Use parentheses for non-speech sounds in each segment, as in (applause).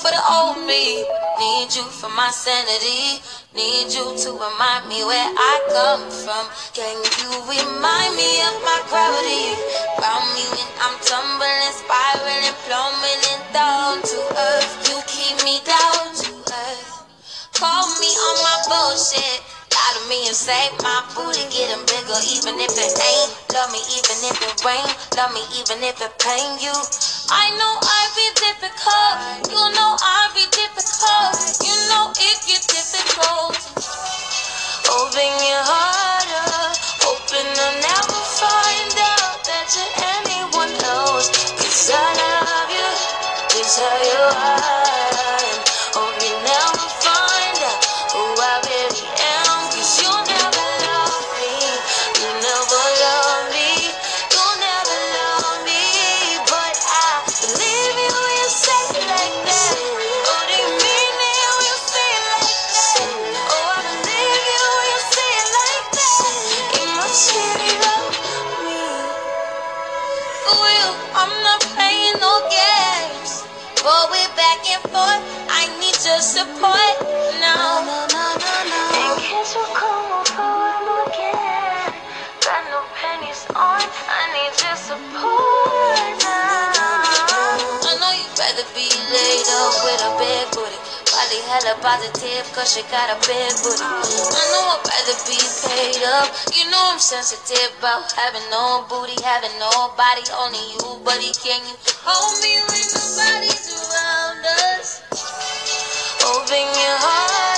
for the old me. Need you for my sanity. Need you to remind me where I come from. Can you remind me of my gravity? Ground me when I'm tumbling, spiraling, plummeting down to earth. You keep me down to earth. Call me on my bullshit. To me and say my booty getting bigger, even if it ain't. Love me even if it rain. Love me even if it pain you. I know I be difficult. You know I be difficult. You know But we're back and forth. I need your support now. Probably hella positive cause she got a big booty. I know I'd rather be paid up. You know I'm sensitive about having no booty, having nobody, only you, buddy. Can you hold me when nobody's around us? Open your heart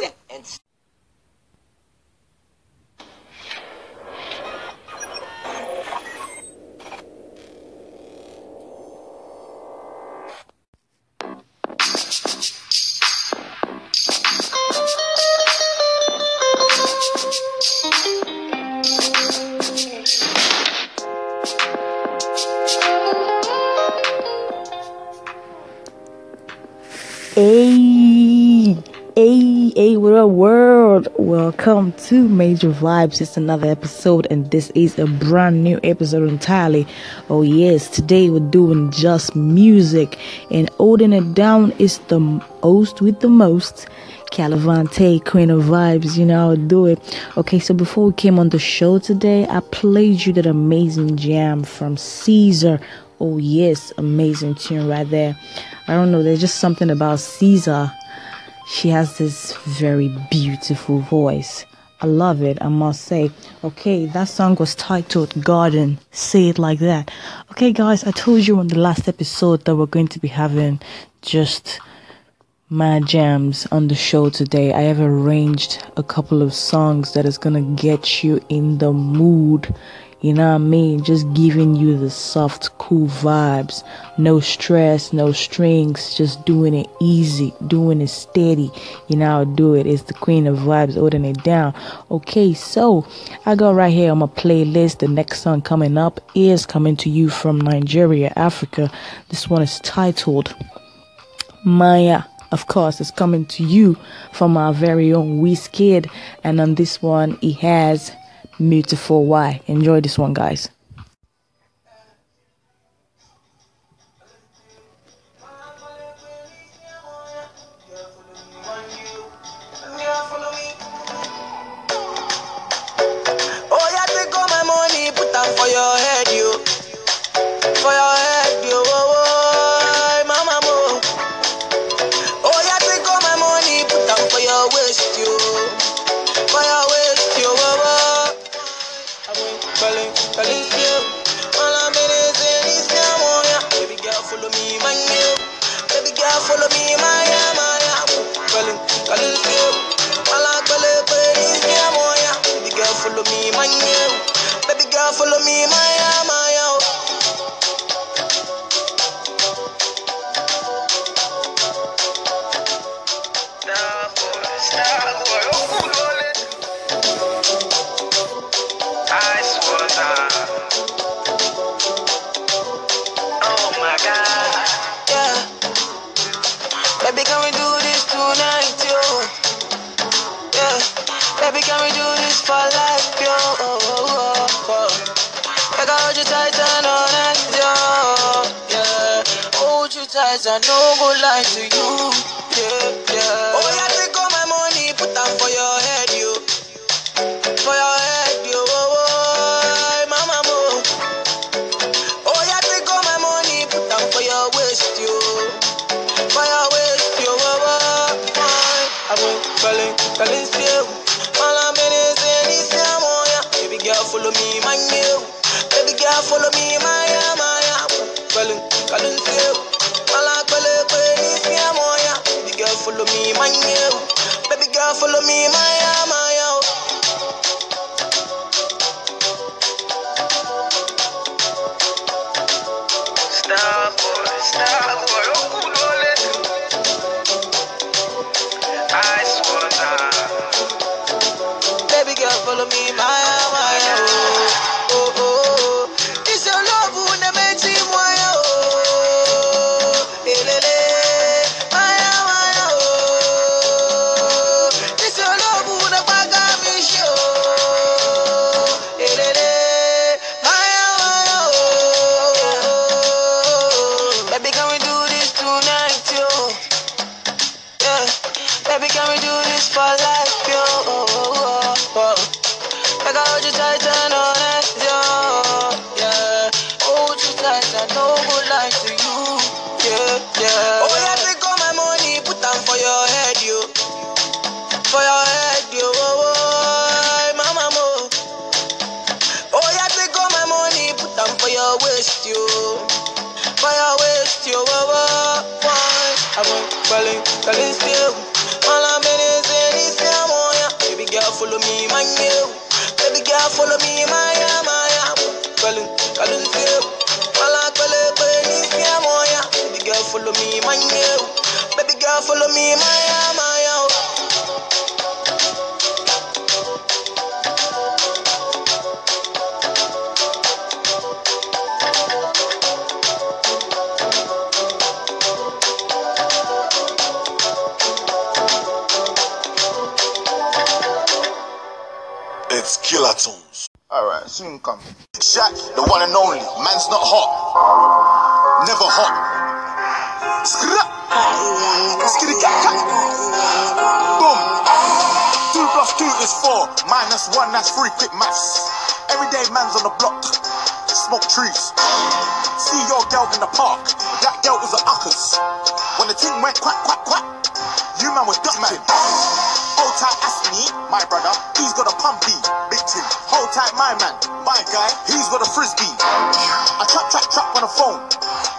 that's the Welcome to Major Vibes. It's another episode, and this is a brand new episode entirely. Oh, yes, today we're doing just music, and holding it down is the host with the most. Calavante, Queen of Vibes, you know how I do it. Okay, so before we came on the show today, I played you that amazing jam from SZA. Oh, yes, amazing tune right there. I don't know, there's just something about SZA. She has this very beautiful voice. I love it, I must say. Okay, that song was titled Garden. Say it like that. Okay, guys, I told you on the last episode that we're going to be having just mad jams on the show today. I have arranged a couple of songs that is gonna get you in the mood. You know what I mean? Just giving you the soft, cool vibes. No stress, no strings, just doing it easy, doing it steady. You know how I do it. It's the queen of vibes holding it down. Okay, so I got right here on my playlist. The next song coming up is coming to you from Nigeria, Africa. This one is titled Manya, of course, is coming to you from our very own Wizkid, and on this one, he has Beautiful Y. Enjoy this one, guys. My new. Baby girl, follow me, my yeah, my yeah. Star boy, Baby, can we do this for life, yo? Oh, oh, oh, oh. Like I hold you tight and all night, yo. Yeah. Hold you tight and no go lie to you. Yeah, yeah. Oh, yeah, take all my money, put them for your head, yo. For your head, yo. Oh, oh, mama, mo. Oh, yeah, take all my money, put them for your waist, yo. Fire waste your wawa. I went calling, calling follow me, my new. Baby girl, follow me, my yeah, my yeah. Calling, calling still. All I'm calling, calling this Baby girl, follow me, my new. Baby girl, follow me, my yeah, my yeah. Star boy, star boy, oh cool oh, on it. Ice water. Baby girl, follow me, Maya, Baby, can we do this tonight, yo? Calling, calling still All I'm in is this yeah, moya Baby girl follow me, my new Baby girl follow me, my this yeah, moya Baby girl follow me, new Baby girl follow me, my soon come. Shaq, the one and only. Man's not hot. Never hot. Boom. Two plus two is four. Minus one, that's three. Quick maths. Every day man's on the block. Smoke trees. See your girl in the park. That girl was a uckers. When the thing went quack, quack, quack, you man was ducking. Hold tight, ask me, my brother. He's got a pumpy, big thing. Hold tight, my man, my guy. He's got a frisbee. I trap, trap, trap on the phone.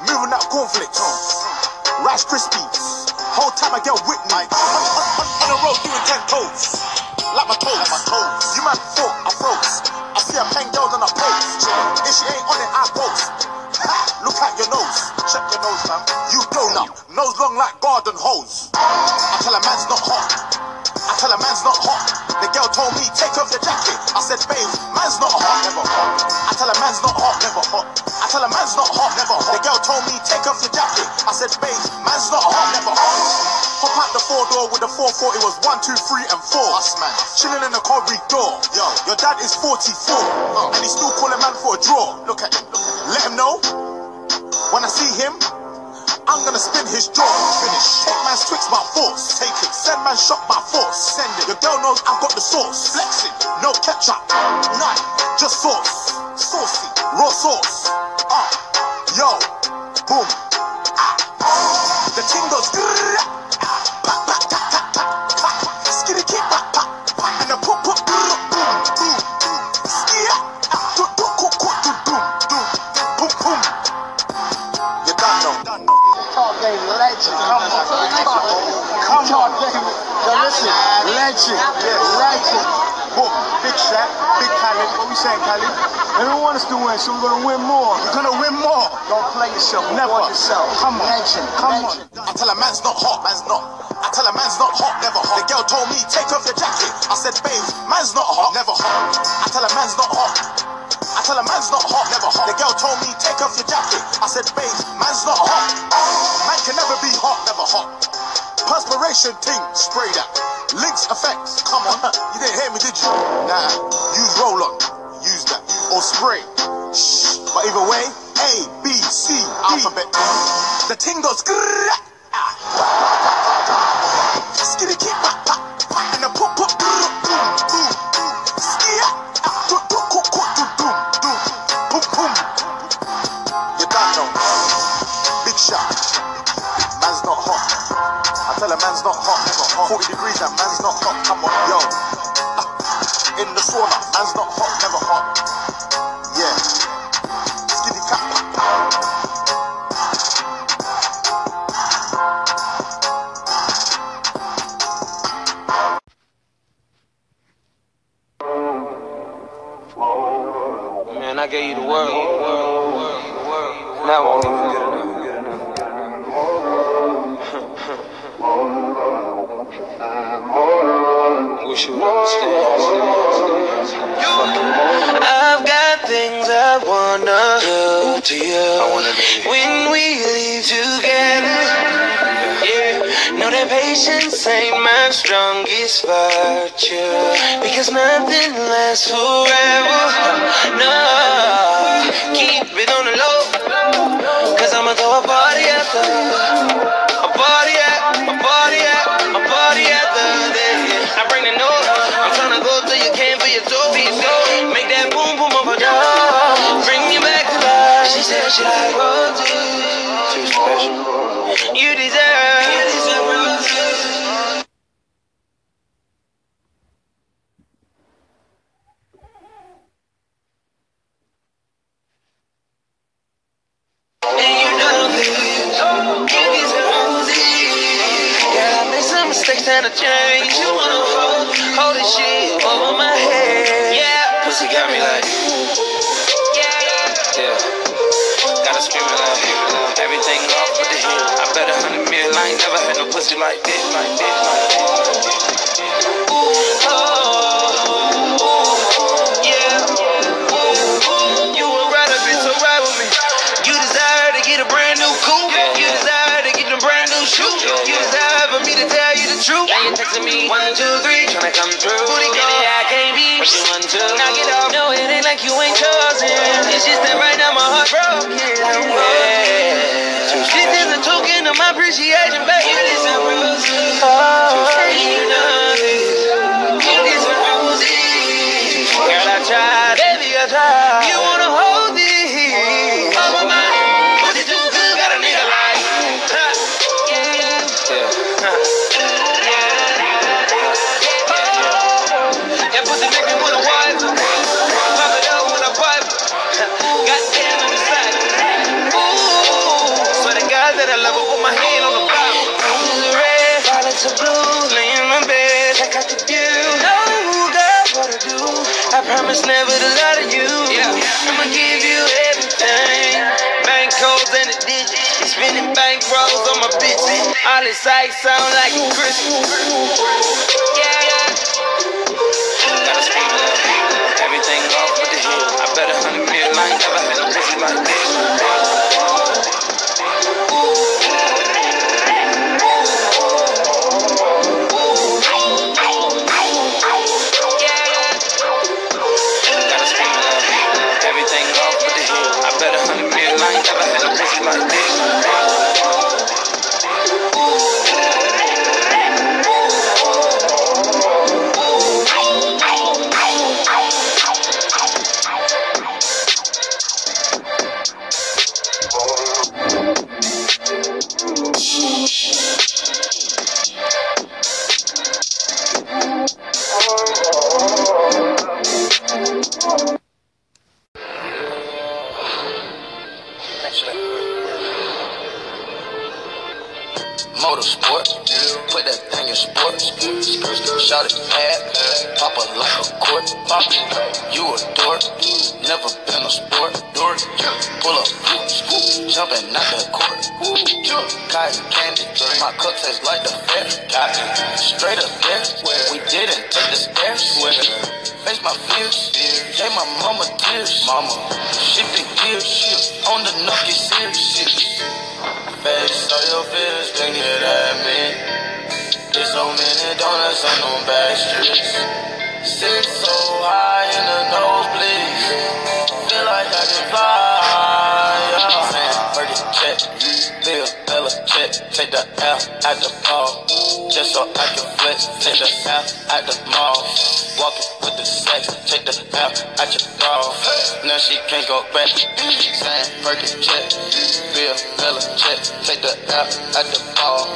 Moving that cornflakes. Rice Krispies. Whole time I get with me. On, on, the road doing ten toes. Like my toes. Like my toes. You man thought I froze. I see a pen girl on a post. If she ain't on it, I post. Look at your nose. Check your nose, man. You donut. Nose long like garden hose. I tell a man's not hot. I tell a man's not hot. The girl told me, take off your jacket. I said, babe, man's not hot, never hot. I tell a man's not hot, never hot. I tell a man's not hot, never hot. The girl told me, take off your jacket. I said, babe, man's not hot, never hot. Pop out the four door with the 440 was one, two, three, and four. Us, man. Chilling in the corridor. Yo, your dad is 44. And he's still calling man for a draw. Look at him. Let him know. When I see him, I'm gonna spin his jaw. Finish. Take man's twix by force. Take it. Send man shot by force. Send it. Your girl knows I've got the sauce. Flexing. No ketchup. None. Just sauce. saucy, raw sauce. Ah, yo, boom. Ah, the ting goes. grrrr, Legend. Legend. Boom, big shot, big Khaled. What we saying, Khaled? They don't want us to win, so we're gonna win more. You're gonna win more. Don't play yourself. Never. Reward yourself. Come on. Legend. Come Legend. on. I tell a man's not hot, man's not. I tell a man's not hot, never hot. The girl told me, take off your jacket. I said, babe, man's not hot, never hot. I tell a man's not hot. I tell a man's not hot, never hot. The girl told me, take off your jacket. I said, babe, man's not hot. Man can never be hot, never hot. Perspiration ting, spray that. Lynx effects, come on. you didn't hear me, did you? Nah, use roll on. Use that. Or spray. Shh. But either way, A, B, C, D. alphabet. The ting goes. ah. Skitty keep pop pop pop and the pop tell a man's not hot, never hot. 40 degrees and man's not hot. Come on, yo. (laughs) In the sauna, man's not hot, never hot. Wish you would understand. I've got things I wanna do to you. I wanna be. When we leave together, yeah. Know that patience ain't my strongest virtue. Because nothing lasts forever. No, keep it on the low. Cause I'ma throw a party after. Roses. Too special. It's promise never to lie to you. I'ma give you everything. Bank codes and the digits. Spending bank rolls on my bitches. All this sights sound like Christmas. You a dork, never been a sport. Dork, pull up, jumping out the court. Cotton candy, my cup tastes like the fair. Cotton, straight up there, we didn't take the stairs. Face my fears, gave my mama tears. Mama, shifting gears, on the nucky serious. Face all your fears, bring it at me. There's so many donuts on them back streets. So high in the. Feel like I can fly. Check, Bill, Bella check. Take the L at the ball. Just so I can flex. Take the L at the mall. Walking with the sex. Take the L at your bra. Now she can't go back. Saying, Fergie check, Bill, Bella check. Take the L at the ball.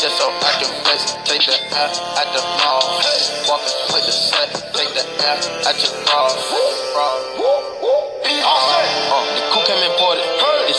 Just so I can flex. Take the L at the mall. Walking with the sex. Take the L at your bra. Uh, the coup came imported.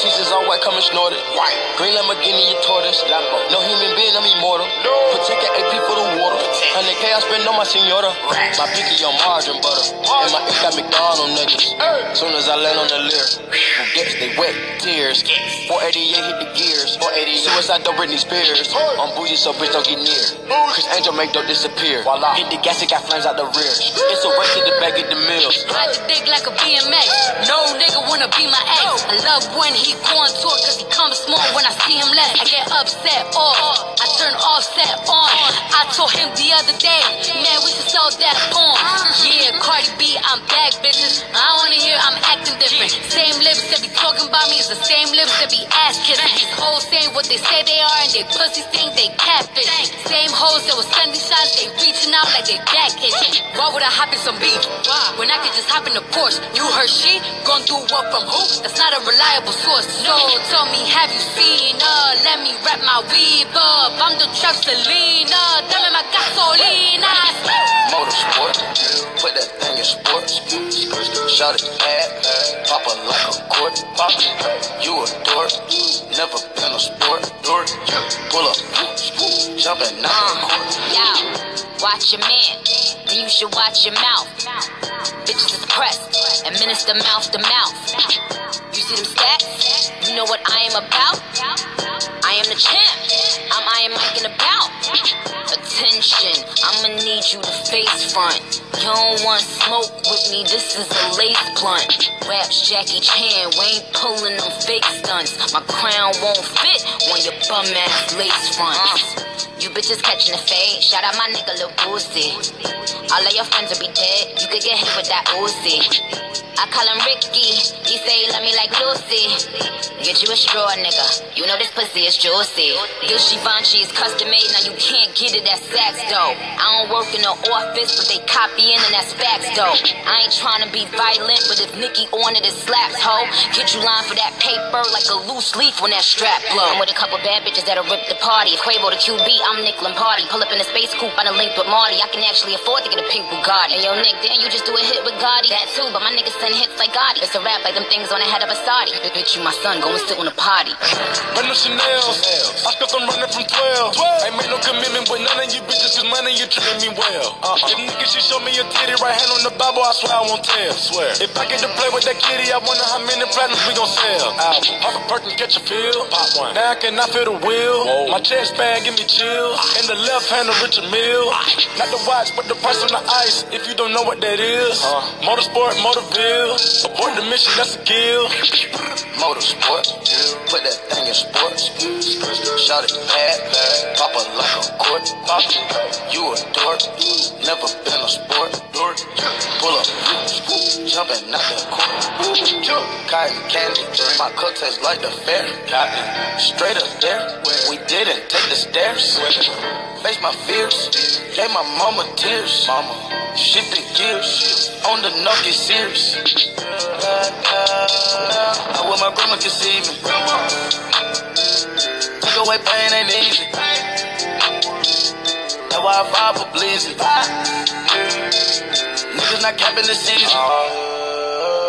The seasons all white, coming snorted. White. Green Lamborghini, you tortoise. Lambo. No human being, I'm immortal. Protect an AP for the water. 100K I spend on my senora. My pinky on margarine butter. And my ink got McDonald niggas. Soon as I land on the lyre, who gets they wet tears. 488 hit the gears. 488. Suicide don't Britney Spears. I'm bougie, so bitch don't get near. Criss Angel make dope disappear. Hit the gas, it got flames out the rear. It's a race to the back of the mills. Ride the dick like a BMX. No nigga wanna be my ex. I love when he contour cause he comes small when I see him less. I get upset off. I turn offset on. I told him the other day, man, we should sell that porn. Yeah, Cardi B, I'm back, bitches. I wanna hear I'm acting different. Same lips that be talking about me is the same lips that be ass kissing. These hoes saying what they say they are and they pussy think they catfish. Same hoes that was sending shots, they reaching out like they back itching. Why would I hop in some beef? When I could just hop in the Porsche. You heard she gone do what from who? That's not a reliable source. So tell me, have you seen her? Let me wrap my weave up. I'm the trap Selena. Dame my gasolina. Motorsport, put that thing in sports. Shot it bad, pop it like a court. Pop it, you a dork, never been a sport. Dork, pull up, jumping out the court. Yo, watch your man. Then you should watch your mouth. Bitches is pressed, administer mouth to mouth. Stats? You know what I am about? I am the champ. I'm Iron Mike in the bout. Attention, I'ma need you to face front. You don't want smoke with me, this is a lace blunt. Raps Jackie Chan, we ain't pulling them fake stunts. My crown won't fit on your bum ass lace fronts. You bitches catching the fade, shout out my nigga Lil Boosie. All of your friends will be dead, you could get hit with that Uzi. I call him Ricky, he say he love me like Lucy. Get you a straw, nigga, you know this pussy is juicy. This Givenchy is custom made, now you can't get it at Saks though. I don't work in the office, but they copying and that's facts though. I ain't trying to be violent, but if Nicki on it, it slaps, ho. Get you lined for that paper like a loose leaf when that strap blow. I'm with a couple bad bitches that'll rip the party. Quavo the QB, I'm Nick Lombardi. Pull up in the space coupe, on a link with Marty. I can actually afford to get a pink Bugatti. And yo, Nick, then you just do a hit with Gotti. That too, but my niggas send hits like Gotti. It's a rap like them things on the head of a Saudi. Bitch, you my son, go and sit on a potty. Run the Chanel. I still I'm running from 12. Ain't made no commitment with none of you bitches, cause money you treating me well. Uh-uh. If niggas should show me your titty, right hand on the Bible, I swear I won't tell. Swear. If I get to play with that kitty, I wonder how many platinums we gon' sell. Album. Pop a perk and catch a feel. Pop one. Now I cannot feel the wheel. My chest bag give me chills. Ah. In the left hand of Richard Mille. Ah. Not the watch, but the price on the ice. If you don't know what that is. Uh-huh. Motorsport, Motorville. Abort the mission, that's a kill. Motorsport, put that thing in sports. Shot it bad, pop it like a court. Pop you a dork, never been a sport. Pull up, jumping out the court. Cotton candy, my cup tastes like the fair. Straight up there, we didn't take the stairs. Face my fears, gave my mama tears. Mama, shifted gears, on the nucky serious. I wish my grandma see me. Take away pain ain't easy. That's why I fight for bleeding. Niggas not capping the season.